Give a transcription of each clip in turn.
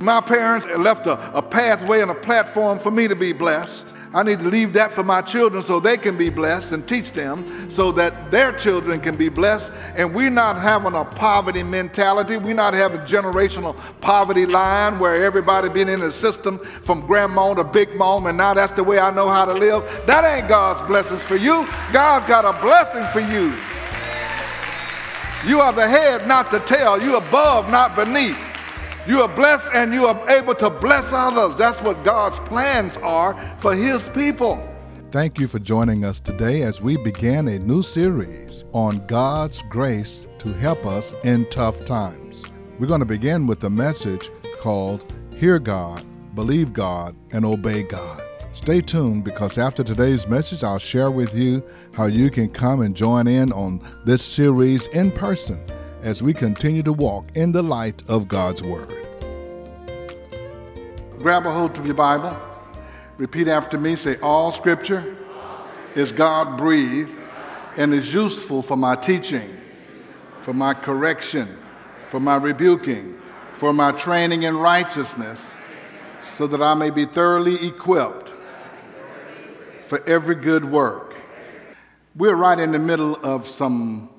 My parents left a, a pathway and a platform for me to be blessed. I need to leave that for my children so they can be blessed and teach them so that their children can be blessed. And we're not having a poverty mentality. We're not having generational poverty line where everybody been in the system from grandma to big mom and now that's the way I know how to live. That ain't God's blessings for you. God's got a blessing for you. You are the head, not the tail. You above, not beneath. You are blessed and you are able to bless others. That's what God's plans are for His people. Thank you for joining us today as we begin a new series on God's grace to help us in tough times. We're going to begin with a message called Hear God, Believe God, and Obey God. Stay tuned because after today's message, I'll share with you how you can come and join in on this series in person as we continue to walk in the light of God's Word. Grab a hold of your Bible. Repeat after me. Say, All scripture is God breathed and is useful for my teaching, for my correction, for my rebuking, for my training in righteousness, so that I may be thoroughly equipped for every good work. We're right in the middle of some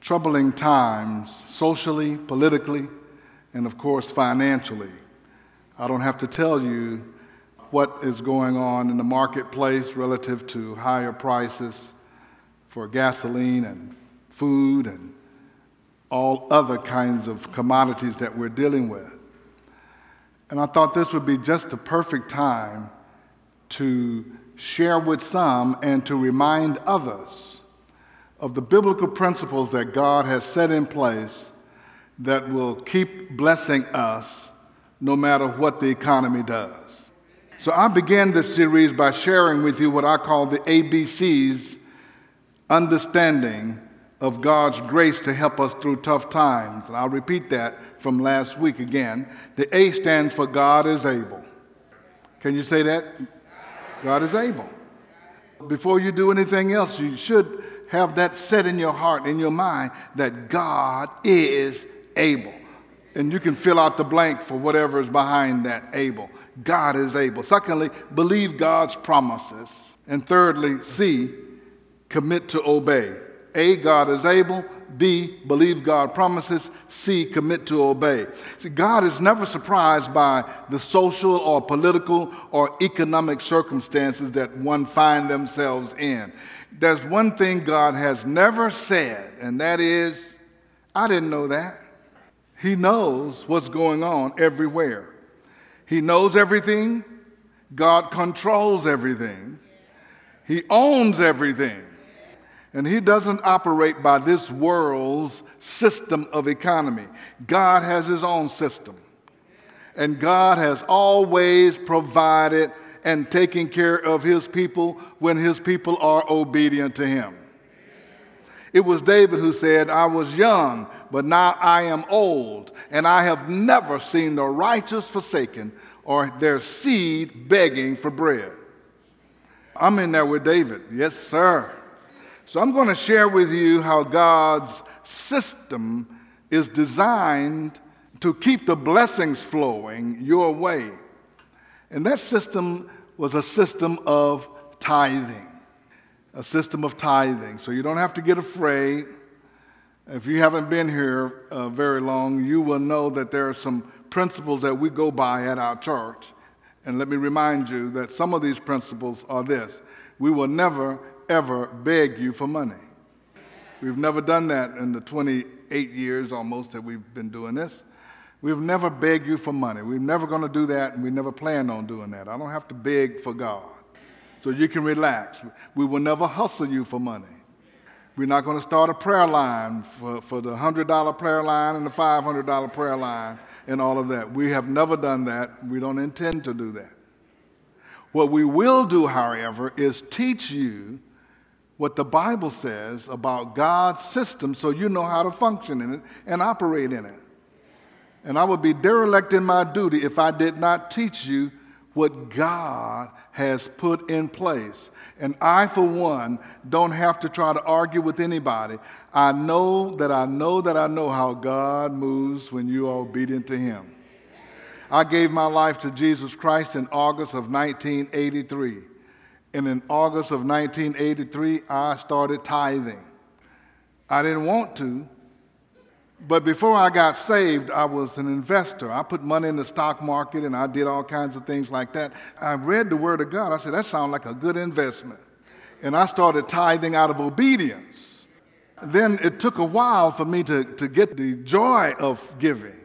troubling times, socially, politically, and of course, financially. I don't have to tell you what is going on in the marketplace relative to higher prices for gasoline and food and all other kinds of commodities that we're dealing with. And I thought this would be just the perfect time to share with some and to remind others of the biblical principles that God has set in place that will keep blessing us no matter what the economy does. So I began this series by sharing with you what I call the ABCs understanding of God's grace to help us through tough times. And I'll repeat that from last week again. The A stands for God is able. Can you say that? God is able. Before you do anything else, you should have that set in your heart, in your mind, that God is able. And you can fill out the blank for whatever is behind that able. God is able. Secondly, believe God's promises. And thirdly, C, commit to obey. A, God is able. B, believe God promises. C, commit to obey. See, God is never surprised by the social or political or economic circumstances that one find themselves in there's one thing God has never said, and that is, I didn't know that. He knows what's going on everywhere. He knows everything. God controls everything. He owns everything. And He doesn't operate by this world's system of economy. God has His own system. And God has always provided and taken care of his people when his people are obedient to him. It was David who said, I was young, but now I am old, and I have never seen the righteous forsaken or their seed begging for bread. I'm in there with David. Yes, sir. So I'm going to share with you how God's system is designed to keep the blessings flowing your way. And that system was a system of tithing. A system of tithing. So you don't have to get afraid. If you haven't been here uh, very long, you will know that there are some principles that we go by at our church. And let me remind you that some of these principles are this we will never, ever beg you for money. We've never done that in the 28 years almost that we've been doing this. We've never begged you for money. We're never going to do that, and we never plan on doing that. I don't have to beg for God. So you can relax. We will never hustle you for money. We're not going to start a prayer line for, for the $100 prayer line and the $500 prayer line and all of that. We have never done that. We don't intend to do that. What we will do, however, is teach you what the Bible says about God's system so you know how to function in it and operate in it. And I would be derelict in my duty if I did not teach you what God has put in place. And I, for one, don't have to try to argue with anybody. I know that I know that I know how God moves when you are obedient to Him. I gave my life to Jesus Christ in August of 1983. And in August of 1983, I started tithing. I didn't want to, but before I got saved, I was an investor. I put money in the stock market and I did all kinds of things like that. I read the Word of God. I said, that sounds like a good investment. And I started tithing out of obedience. Then it took a while for me to, to get the joy of giving.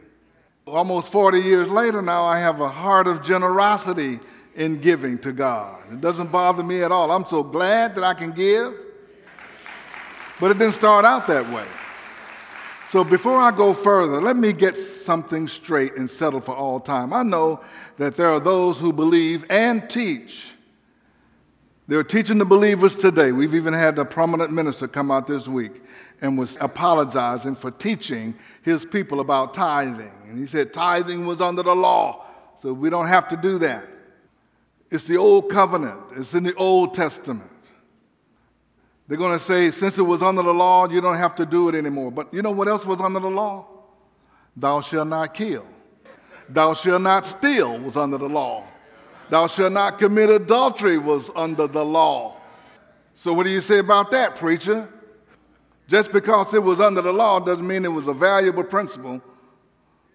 Almost 40 years later now, I have a heart of generosity in giving to God. It doesn't bother me at all. I'm so glad that I can give. But it didn't start out that way. So before I go further, let me get something straight and settled for all time. I know that there are those who believe and teach. They're teaching the believers today. We've even had a prominent minister come out this week and was apologizing for teaching his people about tithing. And he said tithing was under the law, so we don't have to do that. It's the old covenant, it's in the Old Testament. They're going to say, since it was under the law, you don't have to do it anymore. But you know what else was under the law? Thou shalt not kill. Thou shalt not steal was under the law. Thou shalt not commit adultery was under the law. So, what do you say about that, preacher? Just because it was under the law doesn't mean it was a valuable principle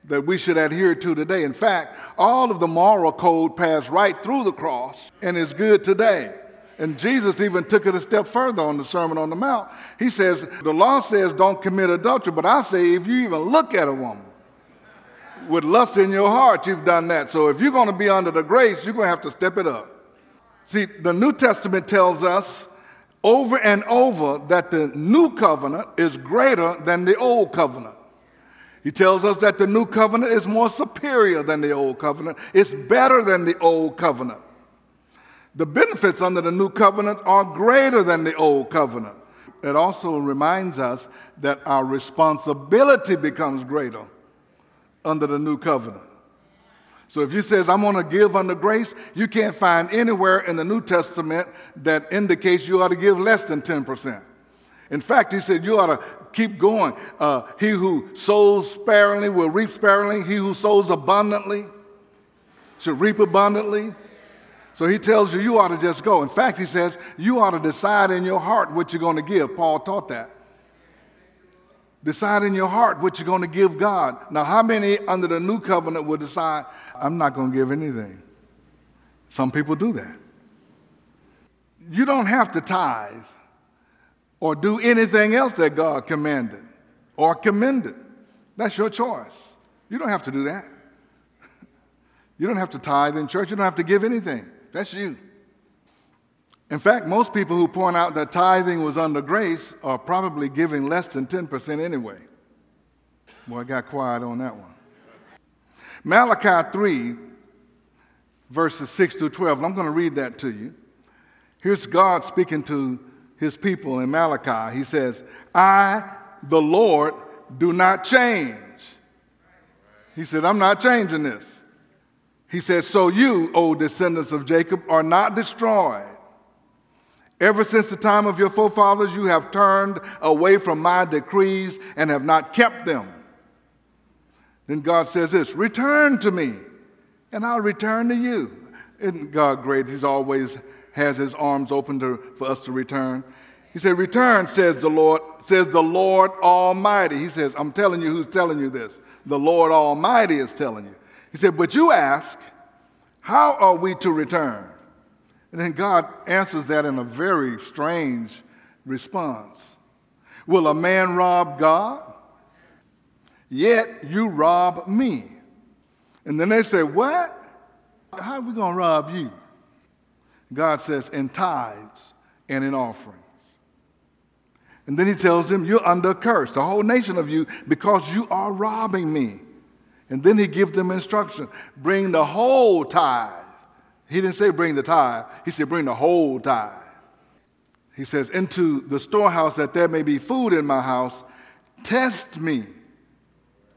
that we should adhere to today. In fact, all of the moral code passed right through the cross and is good today. And Jesus even took it a step further on the Sermon on the Mount. He says, The law says don't commit adultery, but I say if you even look at a woman with lust in your heart, you've done that. So if you're going to be under the grace, you're going to have to step it up. See, the New Testament tells us over and over that the new covenant is greater than the old covenant. He tells us that the new covenant is more superior than the old covenant, it's better than the old covenant. The benefits under the new covenant are greater than the old covenant. It also reminds us that our responsibility becomes greater under the new covenant. So if you says I'm going to give under grace, you can't find anywhere in the New Testament that indicates you ought to give less than 10%. In fact, he said you ought to keep going. Uh, he who sows sparingly will reap sparingly. He who sows abundantly should reap abundantly. So he tells you you ought to just go. In fact, he says you ought to decide in your heart what you're going to give. Paul taught that. Decide in your heart what you're going to give God. Now, how many under the new covenant will decide, I'm not going to give anything? Some people do that. You don't have to tithe or do anything else that God commanded or commended. That's your choice. You don't have to do that. You don't have to tithe in church. You don't have to give anything. That's you. In fact, most people who point out that tithing was under grace are probably giving less than 10% anyway. Well, I got quiet on that one. Malachi 3, verses 6 through 12. I'm going to read that to you. Here's God speaking to his people in Malachi. He says, I, the Lord, do not change. He said, I'm not changing this. He says, So you, O descendants of Jacob, are not destroyed. Ever since the time of your forefathers, you have turned away from my decrees and have not kept them. Then God says this Return to me, and I'll return to you. Isn't God great? He's always has his arms open to, for us to return. He said, Return, says the Lord, says the Lord Almighty. He says, I'm telling you who's telling you this. The Lord Almighty is telling you. He said, But you ask, How are we to return? And then God answers that in a very strange response. Will a man rob God? Yet you rob me. And then they say, What? How are we going to rob you? God says, In tithes and in offerings. And then he tells them, You're under curse, the whole nation of you, because you are robbing me. And then he gives them instruction bring the whole tithe he didn't say bring the tithe, he said bring the whole tithe. He says, Into the storehouse that there may be food in my house, test me.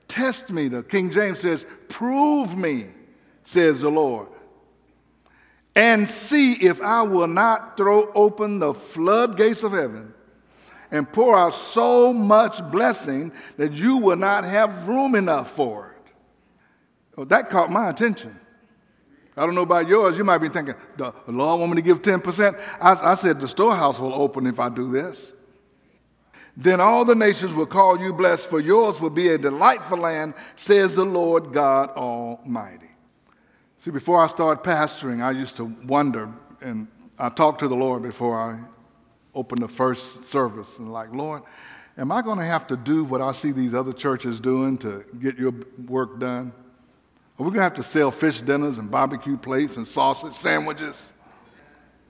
Test me. The King James says, Prove me, says the Lord. And see if I will not throw open the floodgates of heaven and pour out so much blessing that you will not have room enough for it. Well, that caught my attention. I don't know about yours. You might be thinking, the Lord want me to give 10%. I, I said, the storehouse will open if I do this. Then all the nations will call you blessed, for yours will be a delightful land, says the Lord God Almighty. See, before I started pastoring, I used to wonder, and I talked to the Lord before I opened the first service, and like, Lord, am I going to have to do what I see these other churches doing to get your work done? Are we going to have to sell fish dinners and barbecue plates and sausage sandwiches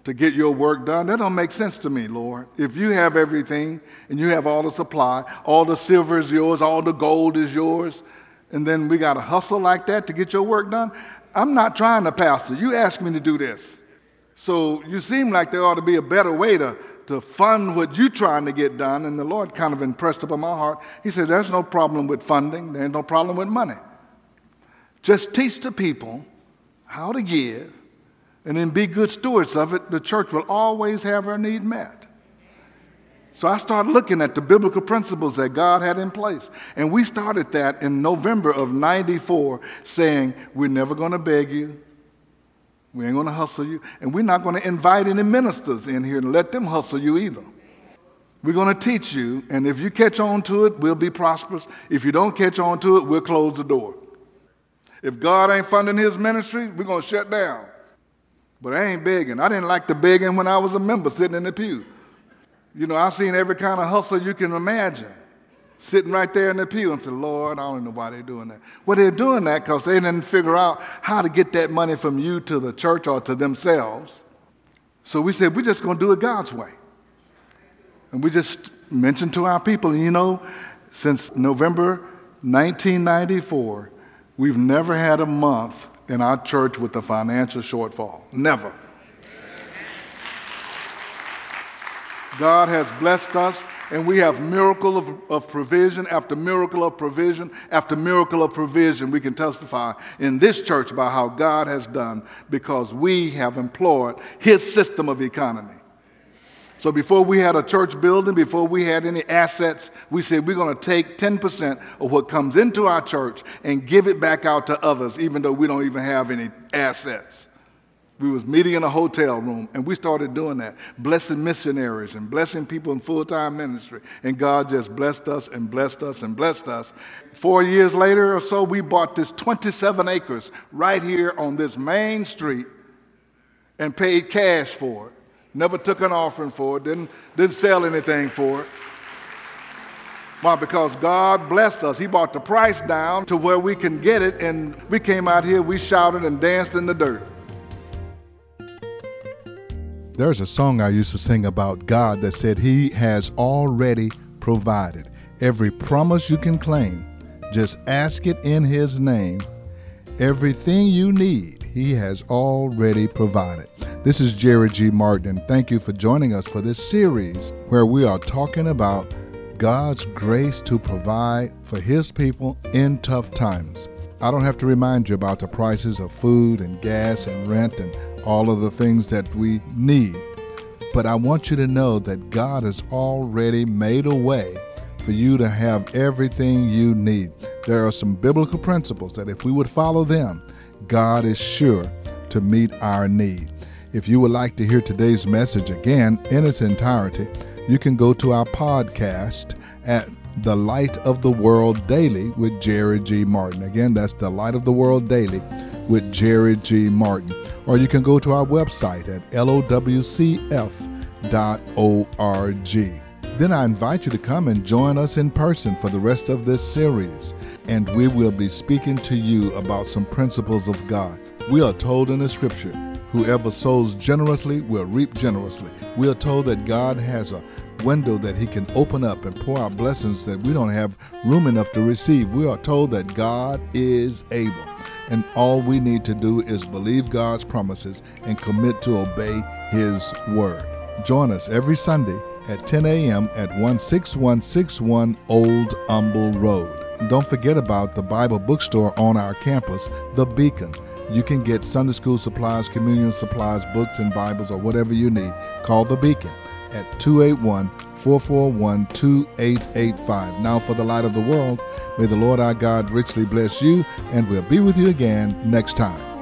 to get your work done? That don't make sense to me, Lord. If you have everything and you have all the supply, all the silver is yours, all the gold is yours, and then we got to hustle like that to get your work done, I'm not trying to pastor. You asked me to do this. So you seem like there ought to be a better way to, to fund what you're trying to get done. And the Lord kind of impressed upon my heart. He said, There's no problem with funding, there's no problem with money. Just teach the people how to give and then be good stewards of it. The church will always have her need met. So I started looking at the biblical principles that God had in place. And we started that in November of 94, saying, We're never going to beg you. We ain't going to hustle you. And we're not going to invite any ministers in here and let them hustle you either. We're going to teach you, and if you catch on to it, we'll be prosperous. If you don't catch on to it, we'll close the door. If God ain't funding his ministry, we're going to shut down. But I ain't begging. I didn't like the begging when I was a member sitting in the pew. You know, I've seen every kind of hustle you can imagine sitting right there in the pew and said, Lord, I don't know why they're doing that. Well, they're doing that because they didn't figure out how to get that money from you to the church or to themselves. So we said, we're just going to do it God's way. And we just mentioned to our people, you know, since November 1994, We've never had a month in our church with a financial shortfall. Never. God has blessed us, and we have miracle of, of, provision after miracle of provision after miracle of provision. We can testify in this church about how God has done because we have employed His system of economy. So before we had a church building, before we had any assets, we said we're going to take 10% of what comes into our church and give it back out to others, even though we don't even have any assets. We was meeting in a hotel room, and we started doing that, blessing missionaries and blessing people in full-time ministry. And God just blessed us and blessed us and blessed us. Four years later or so, we bought this 27 acres right here on this main street and paid cash for it. Never took an offering for it, didn't, didn't sell anything for it. Why? Because God blessed us. He brought the price down to where we can get it, and we came out here, we shouted and danced in the dirt. There's a song I used to sing about God that said, He has already provided every promise you can claim. Just ask it in His name. Everything you need, He has already provided. This is Jerry G. Martin, thank you for joining us for this series where we are talking about God's grace to provide for His people in tough times. I don't have to remind you about the prices of food and gas and rent and all of the things that we need, but I want you to know that God has already made a way for you to have everything you need. There are some biblical principles that if we would follow them, God is sure to meet our need. If you would like to hear today's message again in its entirety, you can go to our podcast at The Light of the World Daily with Jerry G. Martin. Again, that's The Light of the World Daily with Jerry G. Martin. Or you can go to our website at lowcf.org. Then I invite you to come and join us in person for the rest of this series, and we will be speaking to you about some principles of God. We are told in the scripture Whoever sows generously will reap generously. We are told that God has a window that He can open up and pour out blessings that we don't have room enough to receive. We are told that God is able. And all we need to do is believe God's promises and commit to obey His word. Join us every Sunday at 10 a.m. at 16161 Old Humble Road. And don't forget about the Bible bookstore on our campus, The Beacon. You can get Sunday school supplies, communion supplies, books, and Bibles, or whatever you need. Call the Beacon at 281 441 2885. Now, for the light of the world, May the Lord our God richly bless you, and we'll be with you again next time.